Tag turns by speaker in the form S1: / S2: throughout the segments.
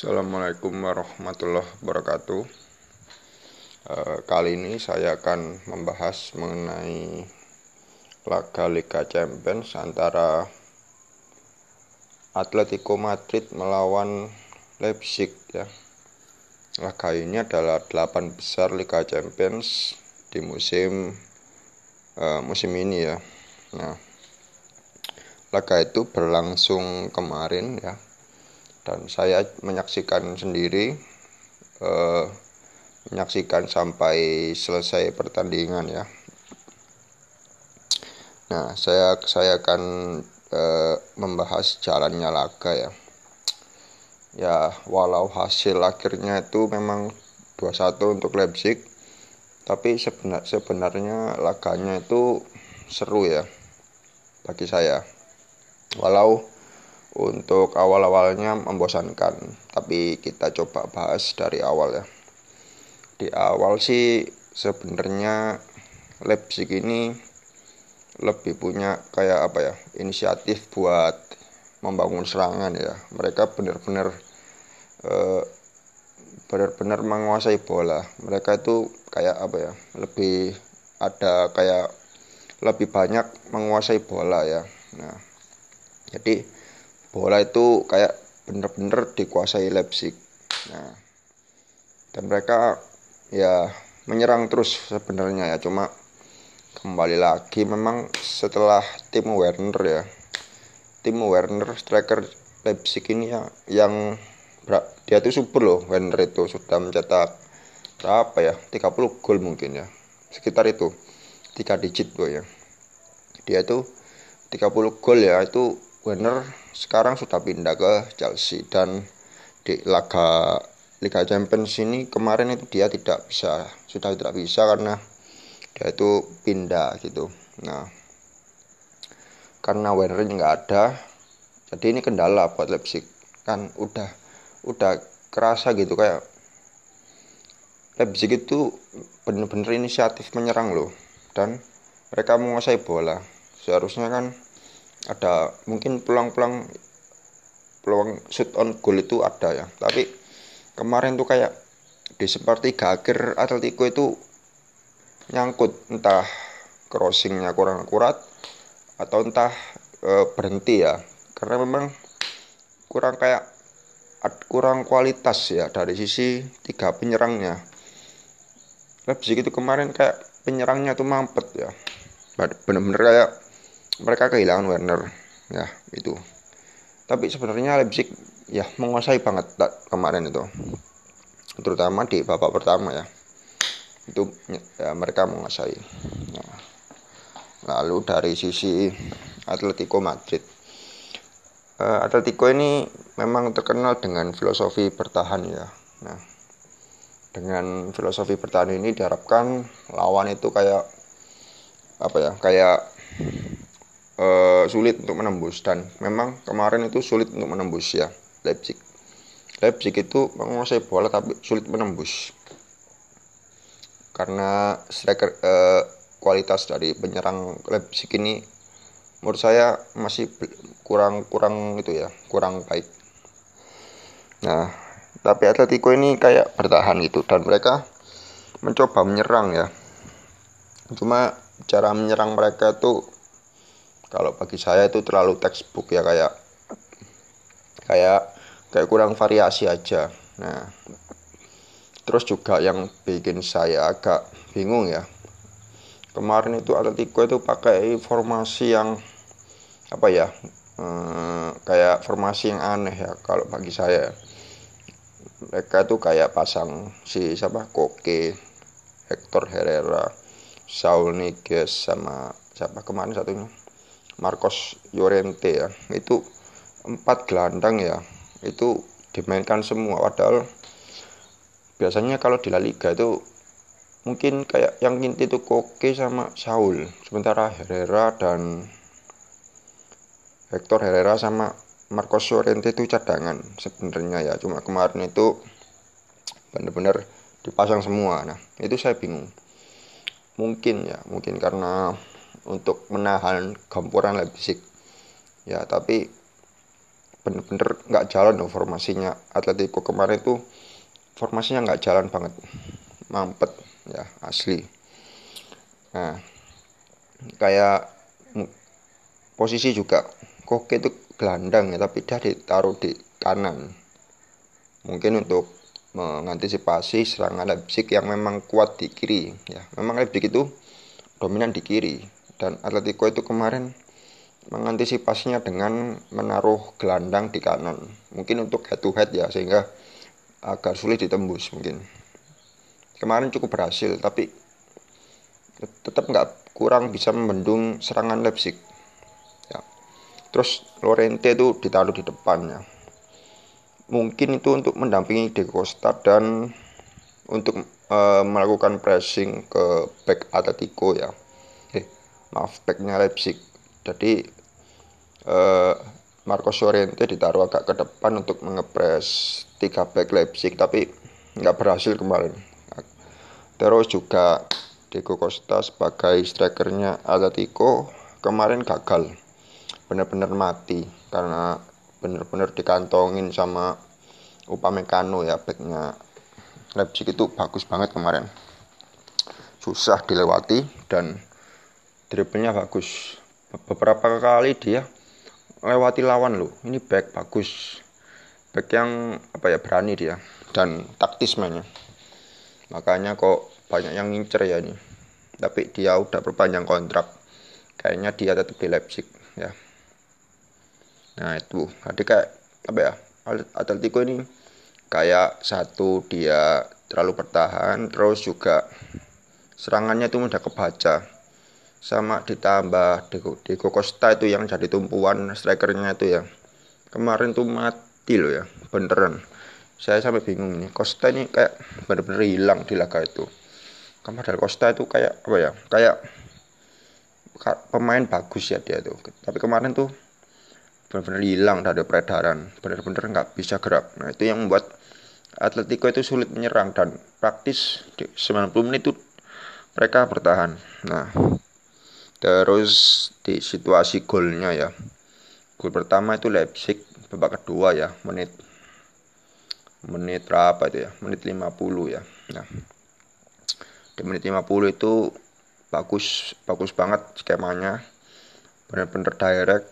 S1: Assalamualaikum warahmatullahi wabarakatuh. Uh, kali ini saya akan membahas mengenai laga Liga Champions antara Atletico Madrid melawan Leipzig ya. Laga ini adalah delapan besar Liga Champions di musim uh, musim ini ya. Nah, laga itu berlangsung kemarin ya dan saya menyaksikan sendiri eh, menyaksikan sampai selesai pertandingan ya. Nah saya saya akan eh, membahas jalannya laga ya. Ya walau hasil akhirnya itu memang 2-1 untuk Leipzig tapi sebenar, sebenarnya laganya itu seru ya bagi saya. Walau untuk awal-awalnya membosankan. Tapi kita coba bahas dari awal ya. Di awal sih sebenarnya Leipzig ini lebih punya kayak apa ya inisiatif buat membangun serangan ya. Mereka benar-benar uh, benar-benar menguasai bola. Mereka itu kayak apa ya lebih ada kayak lebih banyak menguasai bola ya. Nah jadi bola itu kayak bener-bener dikuasai Leipzig. Nah dan mereka ya menyerang terus sebenarnya ya. Cuma kembali lagi memang setelah tim Werner ya tim Werner striker Leipzig ini ya yang dia tuh super loh Werner itu sudah mencetak berapa ya? 30 gol mungkin ya sekitar itu. Tiga digit gue ya. Dia tuh 30 gol ya itu Werner sekarang sudah pindah ke Chelsea dan di laga Liga Champions ini kemarin itu dia tidak bisa sudah tidak bisa karena dia itu pindah gitu. Nah karena Werner nggak ada jadi ini kendala buat Leipzig. Kan udah udah kerasa gitu kayak Leipzig itu bener-bener inisiatif menyerang loh. Dan mereka menguasai bola. Seharusnya kan ada mungkin peluang-peluang peluang shoot on goal itu ada ya. Tapi kemarin tuh kayak di sepertiga akhir Atletico itu nyangkut entah crossingnya kurang akurat atau entah e, berhenti ya. Karena memang kurang kayak kurang kualitas ya dari sisi tiga penyerangnya. Leipzig itu kemarin kayak penyerangnya tuh mampet ya. Bener-bener kayak mereka kehilangan Werner. Ya itu. Tapi sebenarnya Leipzig ya menguasai banget kemarin itu. Terutama di babak pertama ya. Itu ya, mereka menguasai. Nah, lalu dari sisi Atletico Madrid. Uh, Atletico ini memang terkenal dengan filosofi bertahan ya. Nah dengan filosofi bertahan ini diharapkan lawan itu kayak apa ya kayak uh, sulit untuk menembus dan memang kemarin itu sulit untuk menembus ya Leipzig. Leipzig itu menguasai bola tapi sulit menembus karena striker uh, kualitas dari penyerang Leipzig ini menurut saya masih kurang kurang itu ya kurang baik. Nah tapi Atletico ini kayak bertahan gitu dan mereka mencoba menyerang ya. Cuma cara menyerang mereka tuh kalau bagi saya itu terlalu textbook ya kayak kayak kayak kurang variasi aja. Nah terus juga yang bikin saya agak bingung ya. Kemarin itu Atletico itu pakai formasi yang apa ya hmm, kayak formasi yang aneh ya kalau bagi saya. Mereka itu kayak pasang si siapa? Koke Hector Herrera Saul Niguez sama siapa kemarin satunya Marcos Llorente ya. Itu empat gelandang ya. Itu dimainkan semua. Padahal biasanya kalau di La Liga itu mungkin kayak yang inti itu Koke sama Saul. Sementara Herrera dan Hector Herrera sama Marcos Llorente itu cadangan sebenarnya ya. Cuma kemarin itu benar-benar dipasang semua. Nah itu saya bingung. Mungkin ya mungkin karena untuk menahan gempuran Leipzig. Ya tapi bener-bener nggak jalan loh formasinya. Atletico kemarin tuh formasinya nggak jalan banget. Mampet ya asli. Nah kayak posisi juga Koke itu gelandang ya tapi dia ditaruh di kanan. Mungkin untuk mengantisipasi serangan Leipzig yang memang kuat di kiri. Ya memang Leipzig itu dominan di kiri dan Atletico itu kemarin mengantisipasinya dengan menaruh gelandang di kanan. Mungkin untuk head to head ya sehingga agak sulit ditembus mungkin. Kemarin cukup berhasil tapi tetap nggak kurang bisa membendung serangan Leipzig. Terus Lorente itu ditaruh di depannya mungkin itu untuk mendampingi De Costa dan untuk e, melakukan pressing ke back Atletico ya maaf backnya Leipzig. Jadi e, Marcos Llorente ditaruh agak ke depan untuk mengepres tiga back Leipzig tapi nggak berhasil kemarin. Terus juga Diego Costa sebagai strikernya Atletico kemarin gagal. Benar-benar mati karena benar-benar dikantongin sama Upamecano ya backnya. Leipzig itu bagus banget kemarin. Susah dilewati dan dribblenya bagus. Beberapa kali dia lewati lawan loh ini back bagus. Back yang apa ya berani dia dan taktis mainnya. Makanya kok banyak yang ngincer ya ini. Tapi dia udah berpanjang kontrak. Kayaknya dia tetap di Leipzig ya. Nah itu. Jadi kayak apa ya Atletico ini kayak satu dia terlalu bertahan terus juga serangannya itu mudah kebaca sama ditambah Diego, Diego Costa itu yang jadi tumpuan strikernya itu ya. Kemarin tuh mati loh ya beneran. Saya sampai bingung nih Costa ini kayak bener-bener hilang di laga itu. Kemarin Costa itu kayak apa ya kayak pemain bagus ya dia tuh. Tapi kemarin tuh benar-benar hilang dari peredaran. Benar-benar nggak bisa gerak. Nah itu yang membuat Atletico itu sulit menyerang dan praktis di 90 menit itu mereka bertahan. Nah terus di situasi golnya ya. Gol pertama itu Leipzig babak kedua ya menit menit berapa itu ya? Menit 50 ya. Nah di menit 50 itu bagus bagus banget skemanya. Benar-benar direct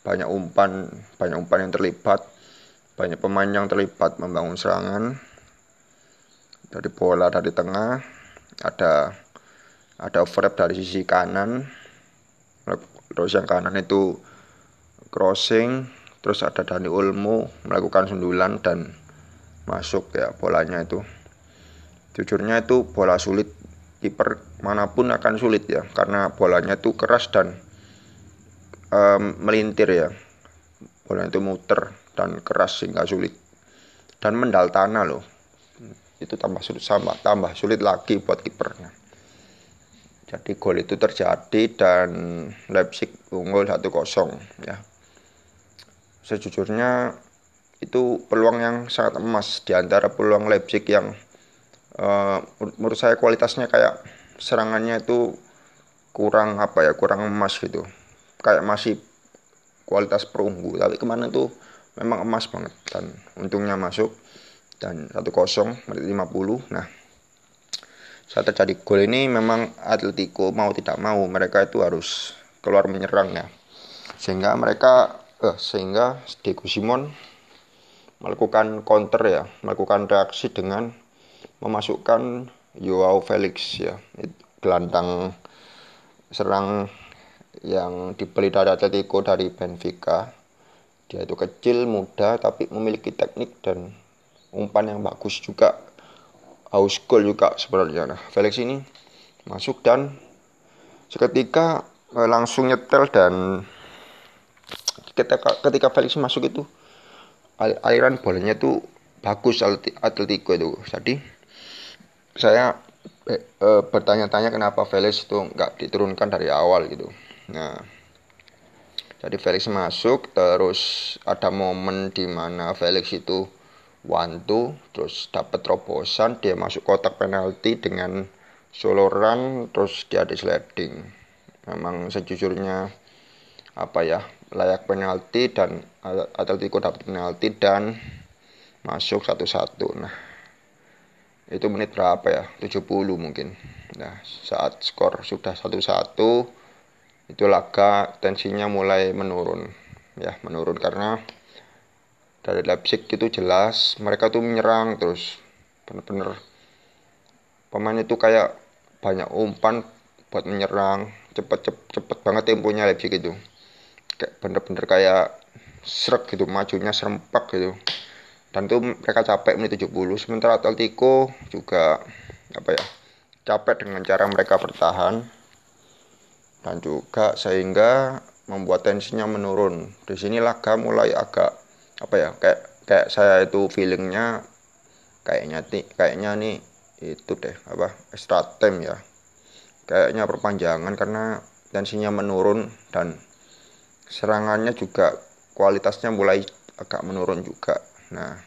S1: banyak umpan banyak umpan yang terlibat banyak pemain yang terlibat membangun serangan. Dari bola dari tengah ada ada overlap dari sisi kanan terus yang kanan itu crossing terus ada Dani Ulmo melakukan sundulan dan masuk ya bolanya itu. Jujurnya itu bola sulit kiper mana pun akan sulit ya karena bolanya itu keras dan um, melintir ya. Bola itu muter dan keras sehingga sulit. Dan mendal tanah loh. Itu tambah sulit sama tambah sulit lagi buat kipernya jadi gol itu terjadi dan Leipzig unggul 1-0 ya. Sejujurnya itu peluang yang sangat emas di antara peluang Leipzig yang uh, menurut saya kualitasnya kayak serangannya itu kurang apa ya kurang emas gitu. Kayak masih kualitas perunggu tapi ke mana tuh memang emas banget dan untungnya masuk dan 1-0 menit 50 nah saat terjadi gol ini memang Atletico mau tidak mau mereka itu harus keluar menyerang ya. Sehingga mereka eh, sehingga Diego Simon melakukan counter ya melakukan reaksi dengan memasukkan Joao Felix ya. Gelandang serang yang dibeli dari Atletico dari Benfica. Dia itu kecil muda tapi memiliki teknik dan umpan yang bagus juga haus gol juga sebenarnya. Nah Felix ini masuk dan seketika eh, langsung nyetel dan ketika ketika Felix masuk itu aliran bolanya itu bagus Atletico itu. Jadi saya eh, eh, bertanya-tanya kenapa Felix itu nggak diturunkan dari awal gitu. Nah, jadi Felix masuk terus ada momen di mana Felix itu two terus dapat terobosan dia masuk kotak penalti dengan solo run terus dia di sliding memang sejujurnya apa ya layak penalti dan Atletico dapat penalti dan masuk satu-satu. Nah itu menit berapa ya? 70 mungkin. Nah saat skor sudah satu-satu itu laga tensinya mulai menurun. Ya menurun karena dari Leipzig itu jelas mereka tuh menyerang terus. Bener-bener. Pemain itu kayak banyak umpan buat menyerang. Cepet cepet, cepet banget temponya Leipzig itu. Kayak bener-bener kayak serak gitu majunya serempak gitu. Dan itu mereka capek menit 70 sementara Atletico juga apa ya capek dengan cara mereka bertahan. Dan juga sehingga membuat tensinya menurun. Di sini laga mulai agak apa ya kayak kayak saya itu feelingnya kayaknya nih kayaknya nih itu deh apa extra time ya. Kayaknya perpanjangan karena tensinya menurun dan serangannya juga kualitasnya mulai agak menurun juga. Nah,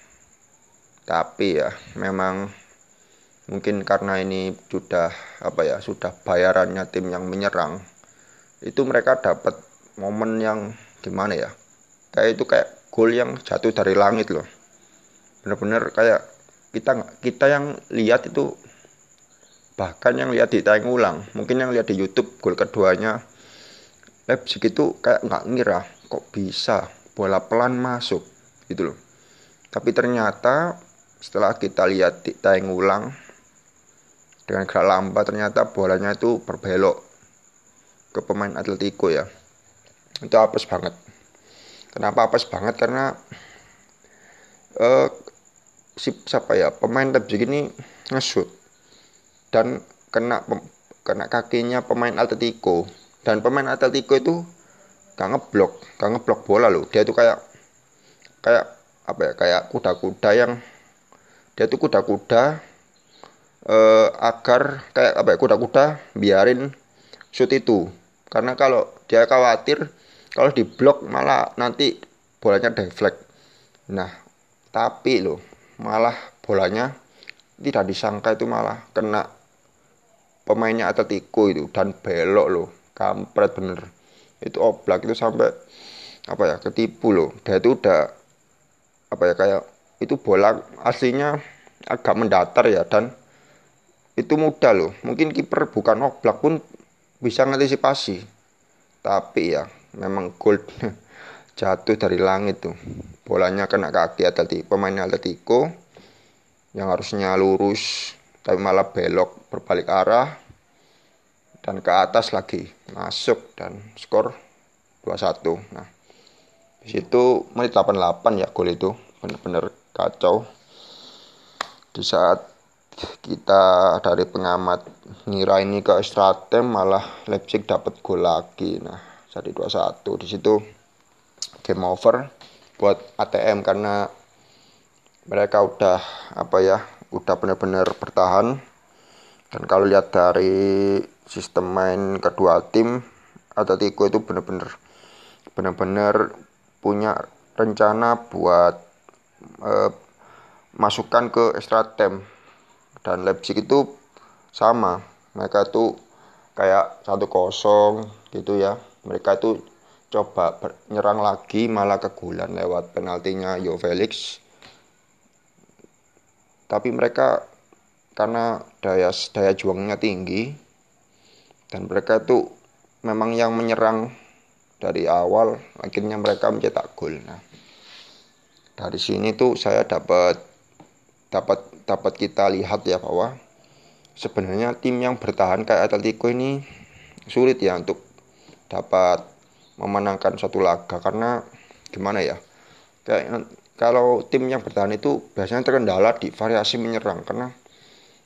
S1: tapi ya memang mungkin karena ini sudah apa ya sudah bayarannya tim yang menyerang itu mereka dapat momen yang gimana ya? Kayak itu kayak gol yang jatuh dari langit loh bener-bener kayak kita kita yang lihat itu bahkan yang lihat di tayang ulang mungkin yang lihat di YouTube gol keduanya Leipzig itu kayak nggak ngira kok bisa bola pelan masuk gitu loh tapi ternyata setelah kita lihat tayang ulang dengan gerak lambat ternyata bolanya itu berbelok ke pemain Atletico ya. Itu apes banget. Kenapa apes banget? Karena uh, si siapa ya pemain Leipzig ini ngesut dan kena kena kakinya pemain Atletico. Dan pemain Atletico itu gak ngeblok gak ngeblok bola loh. Dia tuh kayak kayak apa ya kayak kuda-kuda yang dia tuh kuda-kuda eh, agar kayak apa ya kuda-kuda biarin shoot itu. Karena kalau dia khawatir kalau diblok malah nanti bolanya deflect nah tapi loh malah bolanya tidak disangka itu malah kena pemainnya Atletico itu dan belok loh kampret bener. Itu oblak itu sampai apa ya ketipu loh. Dia itu udah apa ya kayak itu bola aslinya agak mendatar ya dan itu mudah loh. Mungkin kiper bukan oblak pun bisa ngantisipasi. Tapi ya memang gold jatuh dari langit tuh. Bolanya kena kaki Atletico pemain Atletico yang harusnya lurus tapi malah belok berbalik arah dan ke atas lagi masuk dan skor 2-1 nah di situ menit 88 ya gol itu. Benar-benar kacau. Di saat kita dari pengamat ngira ini ke extra time malah Leipzig dapat gol lagi. Nah jadi 2-1 di situ game over buat ATM karena mereka udah apa ya udah benar-benar bertahan. Dan kalau lihat dari sistem main kedua tim Atletico itu benar-benar benar-benar punya rencana buat eh, masukkan ke extra time. Dan Leipzig itu sama. Mereka itu kayak satu kosong gitu ya mereka itu coba menyerang lagi malah kegulan lewat penaltinya Yo Felix tapi mereka karena daya daya juangnya tinggi dan mereka itu memang yang menyerang dari awal akhirnya mereka mencetak gol. Nah, dari sini tuh saya dapat dapat dapat kita lihat ya bahwa sebenarnya tim yang bertahan kayak Atletico ini sulit ya untuk dapat memenangkan satu laga karena gimana ya? Kayak kalau tim yang bertahan itu biasanya terkendala di variasi menyerang karena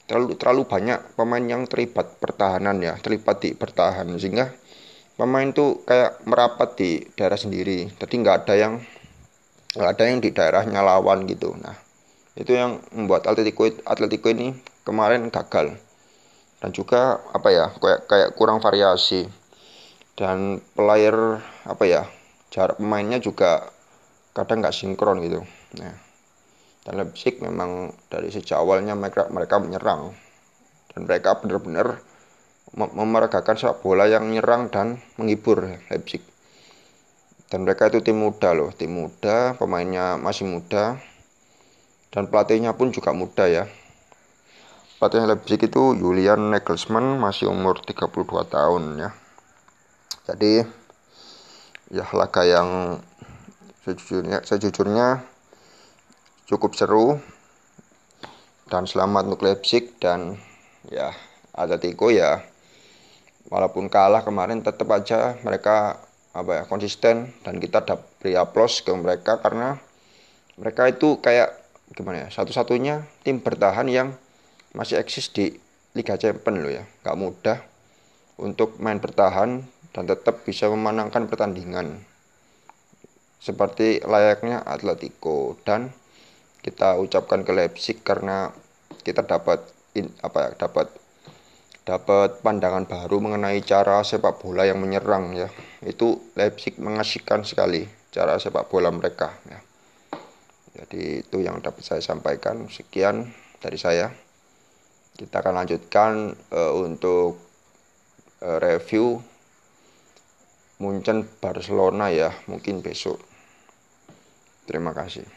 S1: terlalu terlalu banyak pemain yang terlibat pertahanan ya terlibat di bertahan sehingga pemain tuh kayak merapat di daerah sendiri. Jadi nggak ada yang nggak ada yang di daerahnya lawan gitu. Nah itu yang membuat Atletico Atletico ini kemarin gagal. Dan juga apa ya kayak kayak kurang variasi dan player apa ya jarak pemainnya juga kadang nggak sinkron gitu. Nah dan Leipzig memang dari sejak awalnya mereka mereka menyerang. Dan mereka benar-benar memeragakan sepak bola yang menyerang dan menghibur Leipzig. dan mereka itu tim muda loh tim muda pemainnya masih muda dan pelatihnya pun juga muda ya. Pelatih Leipzig itu Julian Nagelsmann masih umur 32 tahun ya jadi ya laga yang sejujurnya sejujurnya cukup seru dan selamat untuk Leipzig dan ya Atletico ya walaupun kalah kemarin tetap aja mereka apa ya konsisten dan kita beri aplaus ke mereka karena mereka itu kayak gimana ya satu-satunya tim bertahan yang masih eksis di Liga Champions loh ya. Nggak mudah untuk main bertahan dan tetap bisa memenangkan pertandingan seperti layaknya Atletico dan kita ucapkan ke Leipzig karena kita dapat in, apa ya dapat dapat pandangan baru mengenai cara sepak bola yang menyerang ya. Itu Leipzig mengasihkan sekali cara sepak bola mereka ya. Jadi itu yang dapat saya sampaikan. Sekian dari saya. Kita akan lanjutkan uh, untuk uh, review Munchen Barcelona ya, mungkin besok. Terima kasih.